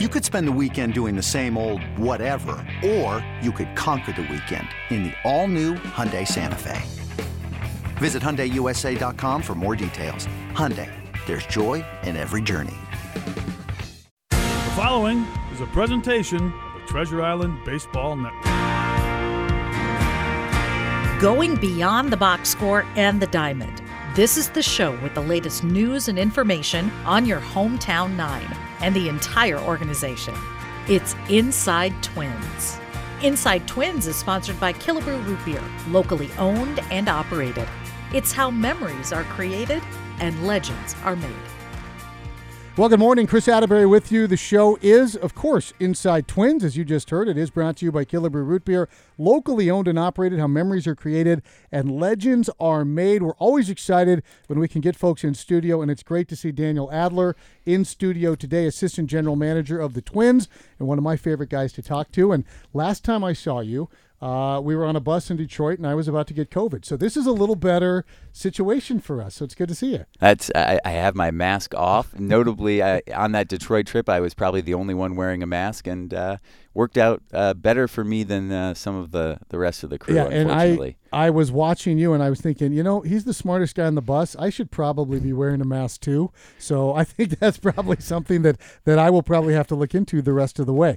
You could spend the weekend doing the same old whatever, or you could conquer the weekend in the all-new Hyundai Santa Fe. Visit HyundaiUSA.com for more details. Hyundai, there's joy in every journey. The following is a presentation of the Treasure Island Baseball Network. Going beyond the box score and the diamond. This is the show with the latest news and information on your hometown nine and the entire organization. It's Inside Twins. Inside Twins is sponsored by Killebrew Root Beer, locally owned and operated. It's how memories are created and legends are made. Well, good morning. Chris Atterbury with you. The show is, of course, Inside Twins. As you just heard, it is brought to you by Killebrew Root Beer, locally owned and operated, how memories are created and legends are made. We're always excited when we can get folks in studio, and it's great to see Daniel Adler in studio today, Assistant General Manager of the Twins, and one of my favorite guys to talk to. And last time I saw you, uh, we were on a bus in Detroit, and I was about to get COVID. So this is a little better situation for us. So it's good to see you. That's I, I have my mask off. Notably, I, on that Detroit trip, I was probably the only one wearing a mask, and uh, worked out uh, better for me than uh, some of the, the rest of the crew. Yeah, and I I was watching you, and I was thinking, you know, he's the smartest guy on the bus. I should probably be wearing a mask too. So I think that's probably something that that I will probably have to look into the rest of the way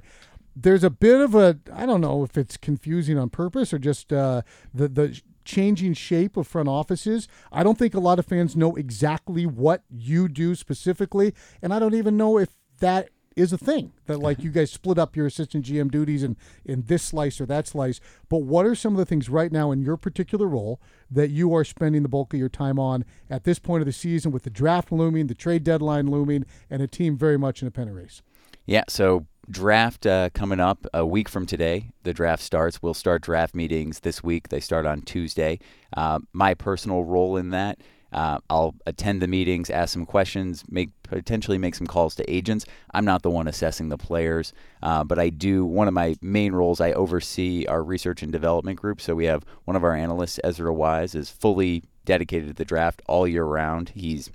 there's a bit of a I don't know if it's confusing on purpose or just uh, the the changing shape of front offices. I don't think a lot of fans know exactly what you do specifically, and I don't even know if that is a thing that like you guys split up your assistant GM duties in in this slice or that slice. But what are some of the things right now in your particular role that you are spending the bulk of your time on at this point of the season with the draft looming, the trade deadline looming, and a team very much in a pennant race? Yeah, so draft uh, coming up a week from today. The draft starts. We'll start draft meetings this week. They start on Tuesday. Uh, my personal role in that. Uh, I'll attend the meetings, ask some questions, make potentially make some calls to agents. I'm not the one assessing the players, uh, but I do. One of my main roles, I oversee our research and development group. So we have one of our analysts, Ezra Wise, is fully dedicated to the draft all year round. He's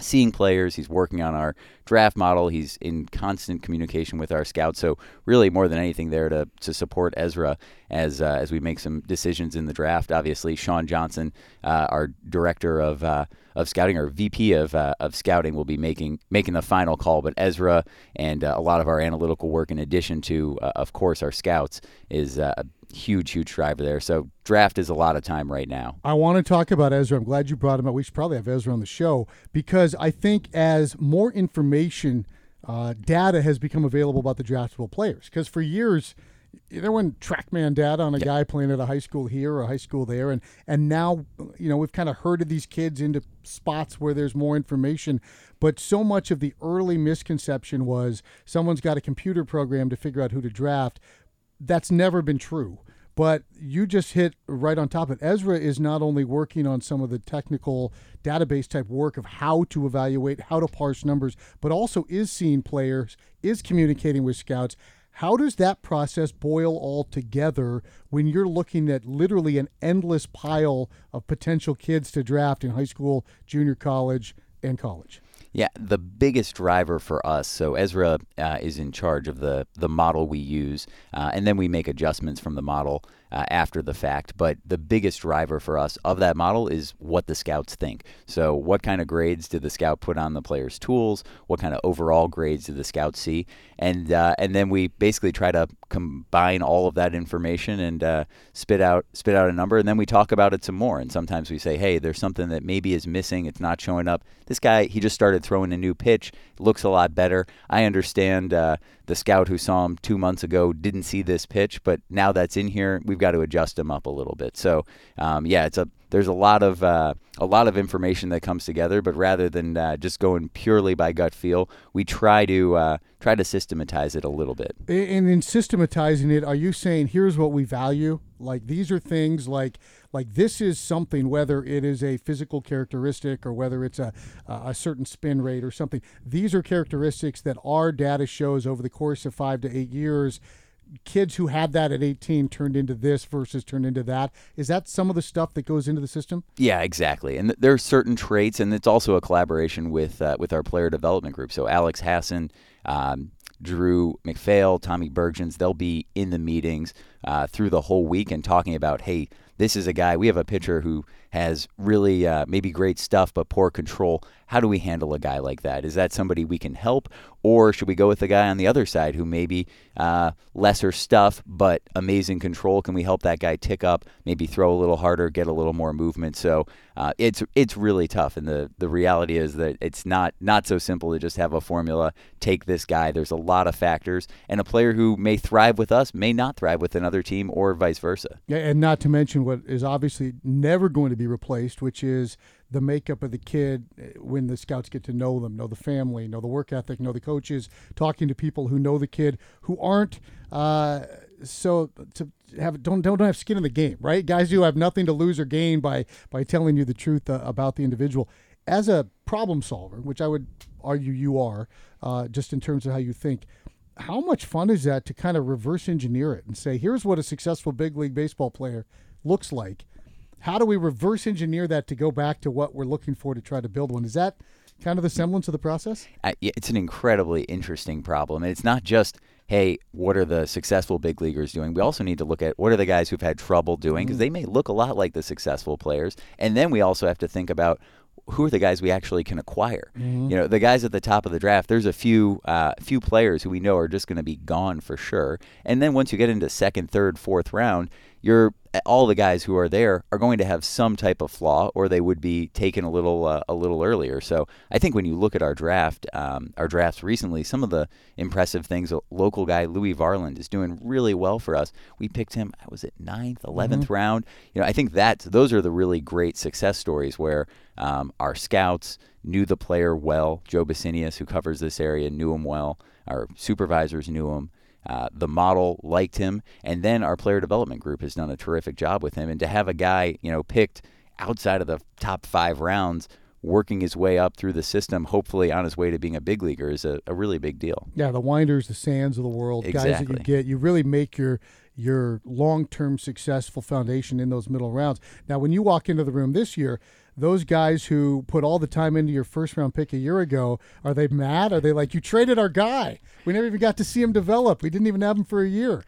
seeing players. He's working on our draft model. He's in constant communication with our scouts. So really, more than anything, there to, to support Ezra as uh, as we make some decisions in the draft. Obviously, Sean Johnson, uh, our director of uh, of scouting or VP of uh, of scouting, will be making making the final call. But Ezra and uh, a lot of our analytical work, in addition to, uh, of course, our scouts, is a huge, huge driver there. So draft is a lot of time right now. I want to talk about Ezra. I'm glad you brought him up. We should probably have Ezra on the show because I think as more information, uh, data has become available about the draftable players. Because for years, there wasn't TrackMan data on a guy playing at a high school here or a high school there, and and now you know we've kind of herded these kids into spots where there's more information. But so much of the early misconception was someone's got a computer program to figure out who to draft that's never been true. But you just hit right on top of it. Ezra is not only working on some of the technical database type work of how to evaluate, how to parse numbers, but also is seeing players, is communicating with scouts. How does that process boil all together when you're looking at literally an endless pile of potential kids to draft in high school, junior college, and college? Yeah, the biggest driver for us. So Ezra uh, is in charge of the the model we use, uh, and then we make adjustments from the model uh, after the fact. But the biggest driver for us of that model is what the scouts think. So, what kind of grades did the scout put on the player's tools? What kind of overall grades did the scout see? And uh, and then we basically try to combine all of that information and uh, spit out spit out a number. And then we talk about it some more. And sometimes we say, hey, there's something that maybe is missing. It's not showing up. This guy, he just started throwing a new pitch. It looks a lot better. I understand uh, the scout who saw him two months ago didn't see this pitch, but now that's in here, we've got to adjust him up a little bit. So, um, yeah, it's a there's a lot of uh, a lot of information that comes together, but rather than uh, just going purely by gut feel, we try to uh, try to systematize it a little bit. And in systematizing it, are you saying here's what we value? Like these are things like like this is something whether it is a physical characteristic or whether it's a a certain spin rate or something. These are characteristics that our data shows over the course of five to eight years kids who had that at 18 turned into this versus turned into that. Is that some of the stuff that goes into the system? Yeah, exactly. And th- there are certain traits, and it's also a collaboration with uh, with our player development group. So Alex Hassan. Um, Drew MacPhail, Tommy Bergens, they'll be in the meetings uh, through the whole week and talking about, hey, this is a guy, we have a pitcher who has really uh, maybe great stuff but poor control. How do we handle a guy like that? Is that somebody we can help, or should we go with the guy on the other side who maybe uh, lesser stuff but amazing control? Can we help that guy tick up, maybe throw a little harder, get a little more movement? So uh, it's it's really tough, and the the reality is that it's not not so simple to just have a formula. Take this guy. There's a lot of factors, and a player who may thrive with us may not thrive with another team, or vice versa. Yeah, and not to mention what is obviously never going to be replaced, which is the makeup of the kid eh, when the scouts get to know them, know the family, know the work ethic, know the coaches, talking to people who know the kid who aren't uh, so to have don't don't have skin in the game, right? Guys who have nothing to lose or gain by by telling you the truth uh, about the individual. As a problem solver, which I would argue you are, uh, just in terms of how you think, how much fun is that to kind of reverse engineer it and say, here's what a successful big league baseball player looks like, how do we reverse engineer that to go back to what we're looking for to try to build one? Is that kind of the semblance of the process? Uh, it's an incredibly interesting problem. And it's not just, hey, what are the successful big leaguers doing? We also need to look at what are the guys who've had trouble doing because mm-hmm. they may look a lot like the successful players. And then we also have to think about who are the guys we actually can acquire? Mm-hmm. You know, the guys at the top of the draft. There's a few uh, few players who we know are just going to be gone for sure. And then once you get into second, third, fourth round, you're all the guys who are there are going to have some type of flaw, or they would be taken a little uh, a little earlier. So I think when you look at our draft, um, our drafts recently, some of the impressive things. A local guy Louis Varland is doing really well for us. We picked him. I was at ninth, 11th mm-hmm. round? You know, I think that those are the really great success stories where um, our scouts knew the player well. Joe Bisenius, who covers this area, knew him well. Our supervisors knew him. Uh, the model liked him, and then our player development group has done a terrific job with him. And to have a guy, you know, picked outside of the top five rounds, working his way up through the system, hopefully on his way to being a big leaguer, is a, a really big deal. Yeah, the Winders, the Sands of the world, exactly. guys that you get, you really make your your long-term successful foundation in those middle rounds. Now, when you walk into the room this year, those guys who put all the time into your first round pick a year ago, are they mad? Are they like, you traded our guy? We never even got to see him develop. We didn't even have him for a year.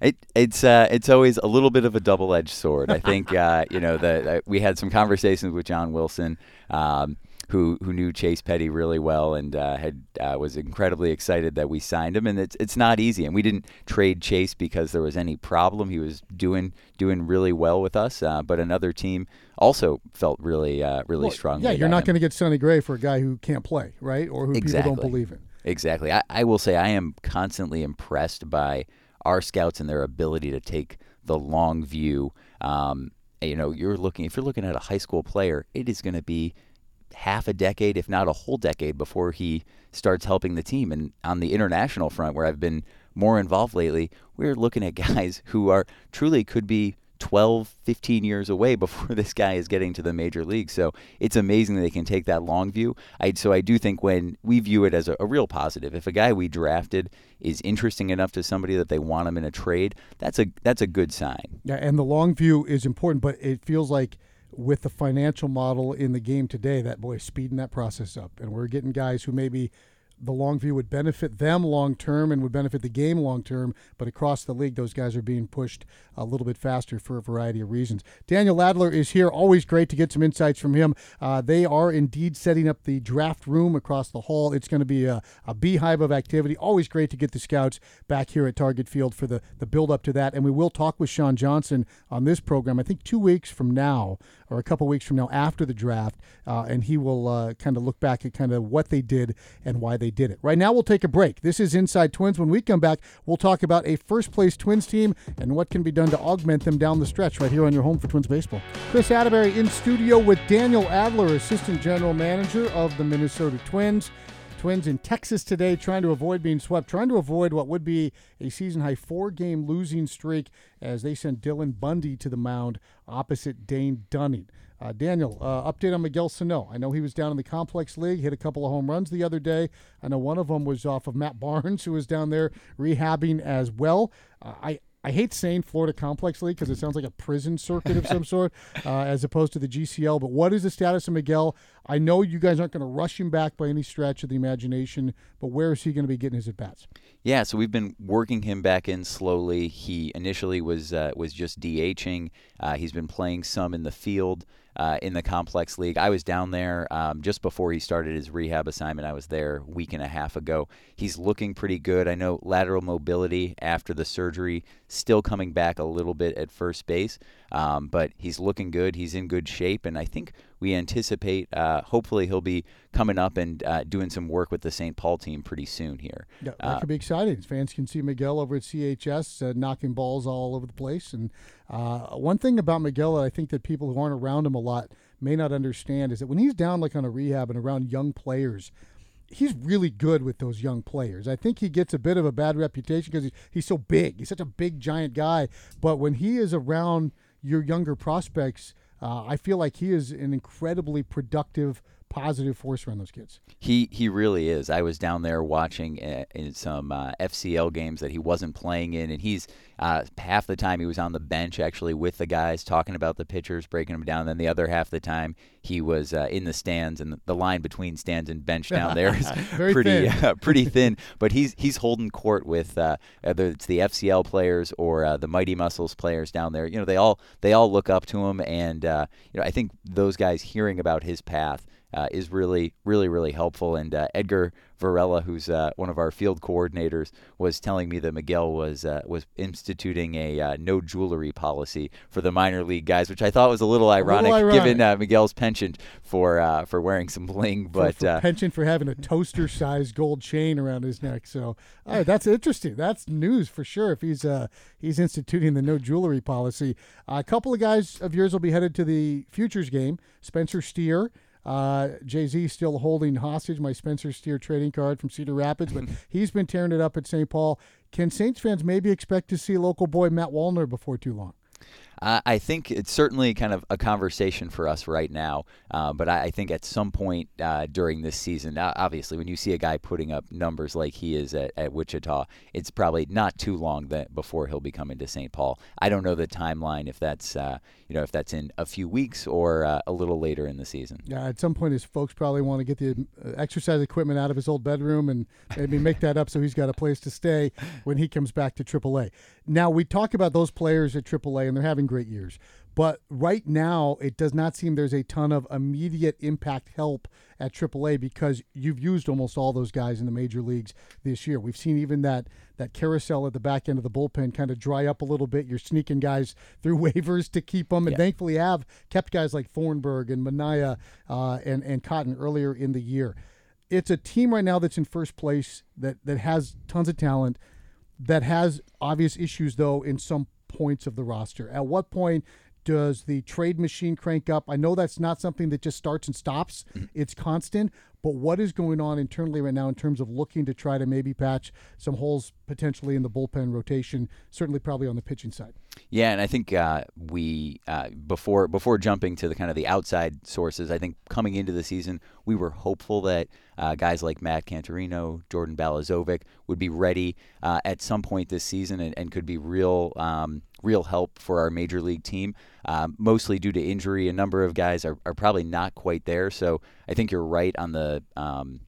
It, it's uh, it's always a little bit of a double edged sword. I think uh, you know that uh, we had some conversations with John Wilson. Um, who who knew Chase Petty really well and uh, had uh, was incredibly excited that we signed him. And it's it's not easy. And we didn't trade Chase because there was any problem. He was doing doing really well with us. Uh, but another team also felt really uh, really well, strong. Yeah, you're not going to get Sonny Gray for a guy who can't play, right? Or who exactly. people don't believe in. Exactly. I, I will say I am constantly impressed by our scouts and their ability to take the long view. Um, you know, you're looking if you're looking at a high school player, it is going to be half a decade, if not a whole decade, before he starts helping the team. And on the international front, where I've been more involved lately, we're looking at guys who are truly could be 12, 15 years away before this guy is getting to the major league. So it's amazing that they can take that long view. I, so I do think when we view it as a, a, real positive, if a guy we drafted is interesting enough to somebody that they want him in a trade, that's a that's a good sign. Yeah, and the long view is important, but it feels like – with the financial model in the game today, that boy speeding that process up, and we're getting guys who maybe the long view would benefit them long term and would benefit the game long term. But across the league, those guys are being pushed a little bit faster for a variety of reasons. Daniel Adler is here. Always great to get some insights from him. Uh, they are indeed setting up the draft room across the hall. It's going to be a, a, beehive of activity. Always great to get the scouts back here at Target Field for the, the build up to that. And we will talk with Sean Johnson on this program, I think two weeks from now or a couple weeks from now after the draft. Uh, and he will uh, kind of look back at kind of what they did and why they they did it. Right now, we'll take a break. This is Inside Twins. When we come back, we'll talk about a first place Twins team and what can be done to augment them down the stretch right here on your home for Twins Baseball. Chris Atterbury in studio with Daniel Adler, Assistant General Manager of the Minnesota Twins. Twins in Texas today trying to avoid being swept, trying to avoid what would be a season high four game losing streak as they sent Dylan Bundy to the mound opposite Dane Dunning. Uh, Daniel, uh, update on Miguel Sano. I know he was down in the complex league, hit a couple of home runs the other day. I know one of them was off of Matt Barnes, who was down there rehabbing as well. Uh, I I hate saying Florida Complex League because it sounds like a prison circuit of some sort, uh, as opposed to the GCL. But what is the status of Miguel? I know you guys aren't going to rush him back by any stretch of the imagination, but where is he going to be getting his at bats? Yeah, so we've been working him back in slowly. He initially was uh, was just DHing. Uh, he's been playing some in the field uh, in the complex league. I was down there um, just before he started his rehab assignment. I was there a week and a half ago. He's looking pretty good. I know lateral mobility after the surgery still coming back a little bit at first base, um, but he's looking good. He's in good shape, and I think we anticipate uh, hopefully he'll be coming up and uh, doing some work with the St. Paul team pretty soon here. Yeah, that uh, could be exciting. Fans can see Miguel over at CHS uh, knocking balls all over the place. And uh, one thing about Miguel that I think that people who aren't around him a lot may not understand is that when he's down like on a rehab and around young players, he's really good with those young players. I think he gets a bit of a bad reputation because he's, he's so big. He's such a big, giant guy. But when he is around your younger prospects, uh, I feel like he is an incredibly productive positive force around those kids. He he really is. I was down there watching uh, in some uh, FCL games that he wasn't playing in, and he's uh, half the time he was on the bench actually with the guys talking about the pitchers, breaking them down. And then the other half the time he was uh, in the stands, and the line between stands and bench down there is pretty thin. Uh, pretty thin. But he's he's holding court with uh, whether it's the FCL players or the Mighty Mussels players down there. You know they all they all look up to him, and you know I think those guys hearing about his path uh, is really, really, really helpful. And uh, Edgar Varela, who's uh, one of our field coordinators, was telling me that Miguel was uh, was instituting a uh, no jewelry policy for the minor league guys, which I thought was a little ironic, a little ironic. given uh, Miguel's penchant for for wearing some bling. But for, for penchant for having a toaster-sized gold chain around his neck. So that's interesting. That's news for sure. If he's he's instituting the no jewelry policy, a couple of guys of yours will be headed to the futures game. Spencer Steer. Uh, Jay Z still holding hostage my Spencer Steer trading card from Cedar Rapids, but he's been tearing it up at St. Paul. Can Saints fans maybe expect to see local boy Matt Wallner before too long? I think it's certainly kind of a conversation for us right now. Uh, but I, I, think at some point uh, during this season, obviously, when you see a guy putting up numbers like he is at, at Wichita, it's probably not too long that before he'll be coming to St. Paul. I don't know the timeline if that's uh, you know if that's in a few weeks or uh, a little later in the season. Yeah, at some point, his folks probably want to get the uh, exercise equipment out of his old bedroom and maybe make that up so he's got a place to stay when he comes back to AAA. Now we talk about those players at AAA and they're having great years. But right now, it does not seem there's a ton of immediate impact help at AAA because you've used almost all those guys in the major leagues this year. We've seen even that that carousel at the back end of the bullpen kind of dry up a little bit. You're sneaking guys through waivers to keep them, and yeah. thankfully have kept guys like Thornburg and Manaea uh, and and Cotton earlier in the year. It's a team right now that's in first place that that has tons of talent, that has obvious issues though in some points of the roster. At what point does the trade machine crank up? I know that's not something that just starts and stops, mm-hmm. it's constant. But what is going on internally right now in terms of looking to try to maybe patch some holes potentially in the bullpen rotation? Certainly, probably on the pitching side. Yeah, and I think uh, we uh, before before jumping to the kind of the outside sources, I think coming into the season, we were hopeful that uh, guys like Matt Canterino, Jordan Balazovic would be ready uh, at some point this season and, and could be real. Um, real help for our major league team, um, mostly due to injury. A number of guys are, are probably not quite there. So I think you're right on the um,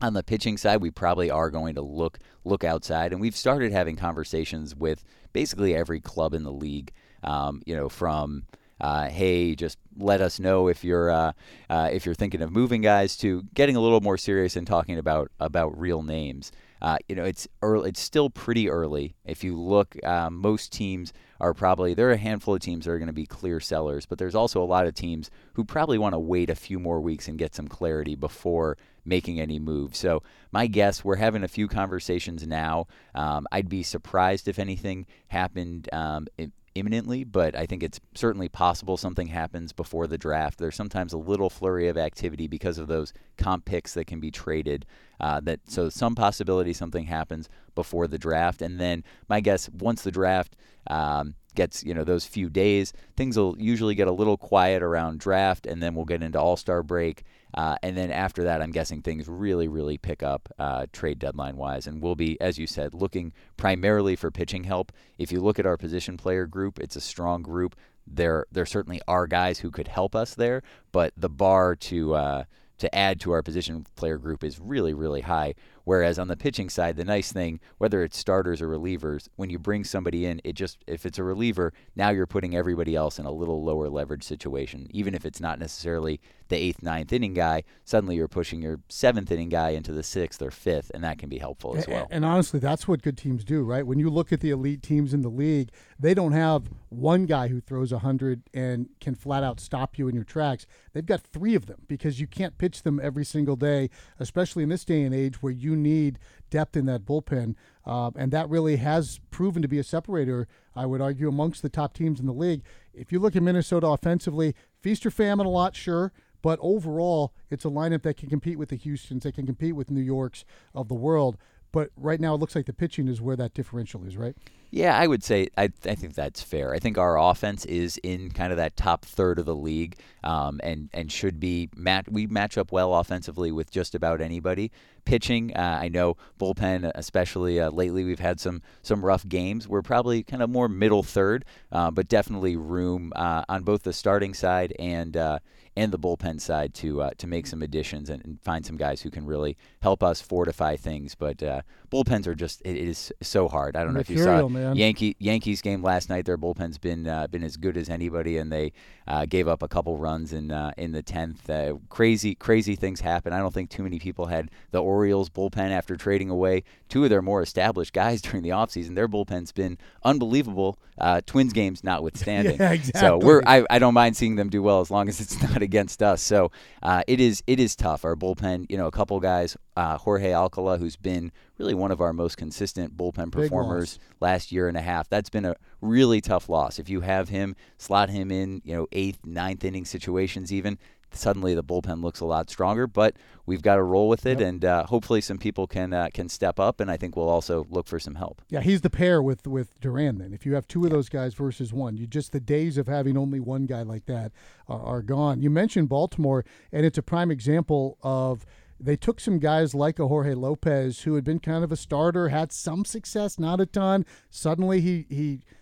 on the pitching side. We probably are going to look look outside, and we've started having conversations with basically every club in the league. Um, you know, from uh, hey, just let us know if you're uh, uh, if you're thinking of moving guys to getting a little more serious and talking about about real names. Uh, you know, it's early. It's still pretty early. If you look, um, most teams are probably there are a handful of teams that are going to be clear sellers, but there's also a lot of teams who probably want to wait a few more weeks and get some clarity before making any moves. So my guess, we're having a few conversations now. Um, I'd be surprised if anything happened um, imminently, but I think it's certainly possible something happens before the draft. There's sometimes a little flurry of activity because of those comp picks that can be traded. Uh, that so some possibility something happens before the draft, and then my guess once the draft um, gets you know those few days, things will usually get a little quiet around draft, and then we'll get into All Star break, uh, and then after that, I'm guessing things really, really pick up uh, trade deadline wise. And we'll be, as you said, looking primarily for pitching help. If you look at our position player group, it's a strong group. there there certainly are guys who could help us there, but the bar to uh, to add to our position player group is really really high. Whereas on the pitching side, the nice thing, whether it's starters or relievers, when you bring somebody in, it just if it's a reliever, now you're putting everybody else in a little lower leverage situation. Even if it's not necessarily the eighth, ninth inning guy, suddenly you're pushing your seventh inning guy into the sixth or fifth, and that can be helpful as well. And, and honestly, that's what good teams do, right? When you look at the elite teams in the league, they don't have one guy who throws a hundred and can flat out stop you in your tracks. They've got three of them because you can't pitch them every single day, especially in this day and age where you need depth in that bullpen. Uh, and that really has proven to be a separator, I would argue, amongst the top teams in the league. If you look at Minnesota offensively, feast or famine a lot, sure. But overall, it's a lineup that can compete with the Houstons, that can compete with New Yorks of the world. But right now, it looks like the pitching is where that differential is, right? Yeah, I would say I, I think that's fair. I think our offense is in kind of that top third of the league, um, and and should be match. We match up well offensively with just about anybody. Pitching, uh, I know bullpen, especially uh, lately, we've had some some rough games. We're probably kind of more middle third, uh, but definitely room uh, on both the starting side and uh, and the bullpen side to uh, to make some additions and, and, find some guys who can really help us fortify things. But uh, bullpens are just it, it is so hard. I don't Mercurial, know if you saw man. Yankee Yankees game last night. Their bullpen's been uh, been as good as anybody, and they uh, gave up a couple runs in uh, in the tenth. Uh, crazy crazy things happen. I don't think too many people had the Orioles bullpen after trading away two of their more established guys during the offseason. Their bullpen's been unbelievable. Twins games notwithstanding. yeah, exactly. So we're I, I don't mind seeing them do well as long as it's not against us. So uh, it is it is tough. Our bullpen, you know, a couple guys, uh, Jorge Alcala, who's been really one of our most consistent bullpen performers last year and a half. That's been a really tough loss. If you have him, slot him in, you know, eighth, ninth inning situations, even suddenly the bullpen looks a lot stronger. But we've got to roll with it, Yep. and uh, hopefully some people can uh, can step up. And I think we'll also look for some help. Yeah, he's the pair with with Duran. Then, if you have two of those guys versus one, you just the days of having only one guy like that are, are gone. You mentioned Baltimore, and it's a prime example of they took some guys like a Jorge Lopez who had been kind of a starter, had some success, not a ton. Suddenly, he he he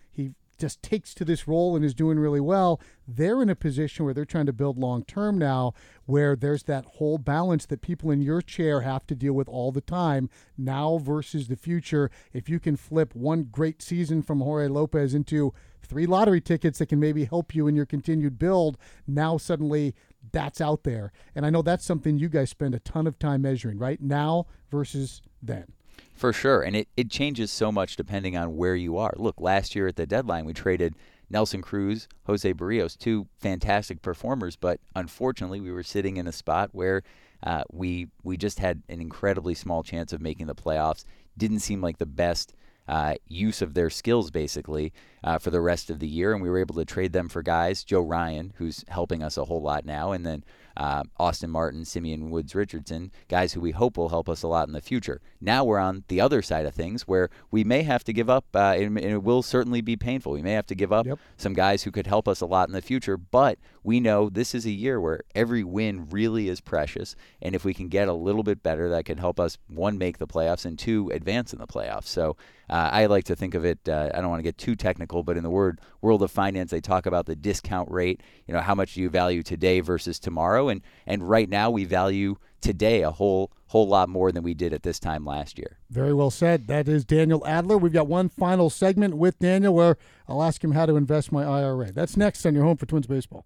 just takes to this role and is doing really well. They're in a position where they're trying to build long term now, where there's that whole balance that people in your chair have to deal with all the time, now versus the future. If you can flip one great season from Jorge Lopez into three lottery tickets that can maybe help you in your continued build, now suddenly that's out there. And I know that's something you guys spend a ton of time measuring, right? Now versus then. For sure. And it, it changes so much depending on where you are. Look, last year at the deadline, we traded Nelson Cruz, Jose Berrios, two fantastic performers, but unfortunately, we were sitting in a spot where uh, we we just had an incredibly small chance of making the playoffs. Didn't seem like the best uh, use of their skills, basically, uh, for the rest of the year, and we were able to trade them for guys. Joe Ryan, who's helping us a whole lot now, and then uh, Austin Martin, Simeon Woods Richardson, guys who we hope will help us a lot in the future. Now we're on the other side of things where we may have to give up, uh, and, and it will certainly be painful. We may have to give up Yep. some guys who could help us a lot in the future, but we know this is a year where every win really is precious. And if we can get a little bit better, that can help us, one, make the playoffs, and two, advance in the playoffs. So uh, I like to think of it, uh, I don't want to get too technical, but in the word world of finance, they talk about the discount rate. You know, how much do you value today versus tomorrow? And, and right now, we value today a whole whole lot more than we did at this time last year. Very well said. That is Daniel Adler. We've got one final segment with Daniel where I'll ask him how to invest my IRA. That's next on your home for Twins Baseball.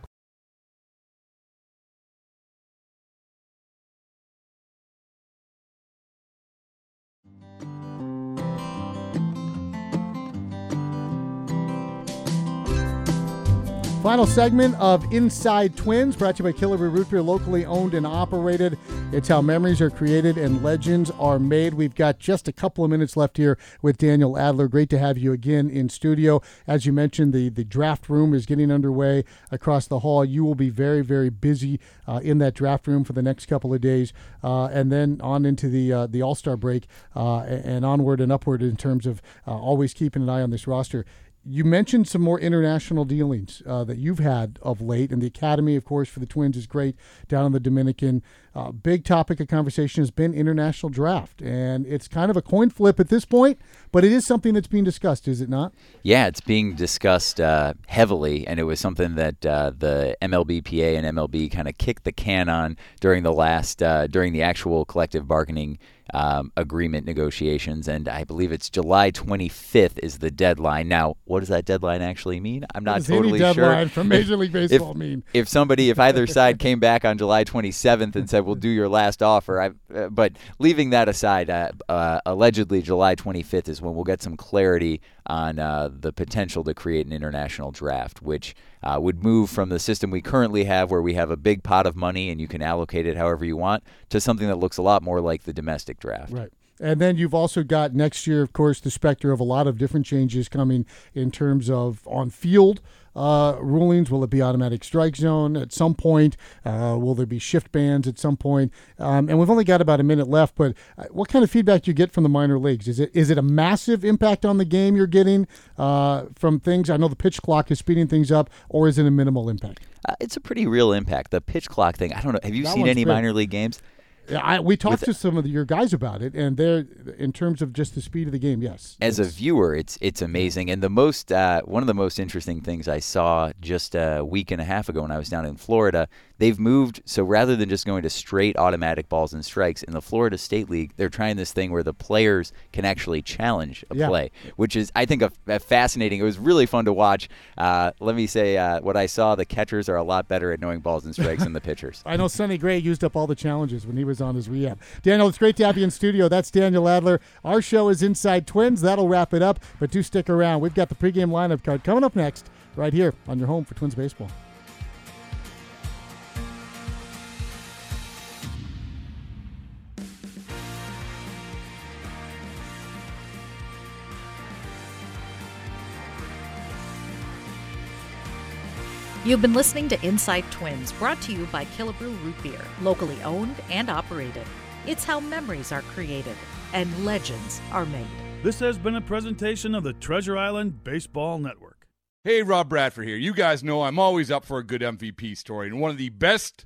Final segment of Inside Twins, brought to you by Killebrew Root Beer, locally owned and operated. It's how memories are created and legends are made. We've got just a couple of minutes left here with Daniel Adler. Great to have you again in studio. As you mentioned, the, the draft room is getting underway across the hall. You will be very, very busy uh, in that draft room for the next couple of days, uh, and then on into the uh, the All Star break uh, and onward and upward in terms of uh, always keeping an eye on this roster you mentioned some more international dealings uh, that you've had of late, and the academy, of course, for the Twins is great down in the Dominican. Uh, big topic of conversation has been international draft, and it's kind of a coin flip at this point, but it is something that's being discussed, is it not? Yeah, it's being discussed uh, heavily, and it was something that uh, the MLBPA and MLB kind of kicked the can on during the last uh, during the actual collective bargaining um, agreement negotiations, and I believe it's July 25th is the deadline. Now, what does that deadline actually mean? I'm not totally deadline sure. from Major League Baseball if, mean? If somebody, if either side came back on July 27th and said, "We'll do your last offer," I, uh, but leaving that aside, uh, uh, allegedly July 25th is when we'll get some clarity on uh, the potential to create an international draft, which uh, would move from the system we currently have, where we have a big pot of money and you can allocate it however you want, to something that looks a lot more like the domestic draft. Right. And then you've also got next year, of course, the specter of a lot of different changes coming in terms of on field uh, rulings. Will it be automatic strike zone at some point? Uh, will there be shift bans at some point? Um, and we've only got about a minute left. But uh, what kind of feedback do you get from the minor leagues? Is it is it a massive impact on the game you're getting uh, from things? I know the pitch clock is speeding things up, or is it a minimal impact? Uh, it's a pretty real impact. The pitch clock thing. I don't know. Have you That seen any big. minor league games? Yeah, I, we talked With- to some of the, your guys about it, and they're in terms of just the speed of the game. Yes, as a viewer, it's it's amazing. And the most uh, one of the most interesting things I saw just a week and a half ago when I was down in Florida, they've moved. So rather than just going to straight automatic balls and strikes in the Florida State League, they're trying this thing where the players can actually challenge a Yeah. play, which is I think a, a fascinating. It was really fun to watch. Uh, let me say uh, what I saw: the catchers are a lot better at knowing balls and strikes than the pitchers. I know Sonny Gray used up all the challenges when he was on his rehab. Daniel, it's great to have you in studio. That's Daniel Adler. Our show is Inside Twins. That'll wrap it up, but do stick around. We've got the pregame lineup card coming up next, right here on your home for Twins baseball. You've been listening to Inside Twins, brought to you by Killebrew Root Beer, locally owned and operated. It's how memories are created and legends are made. This has been a presentation of the Treasure Island Baseball Network. Hey, Rob Bradford here. You guys know I'm always up for a good MVP story, and one of the best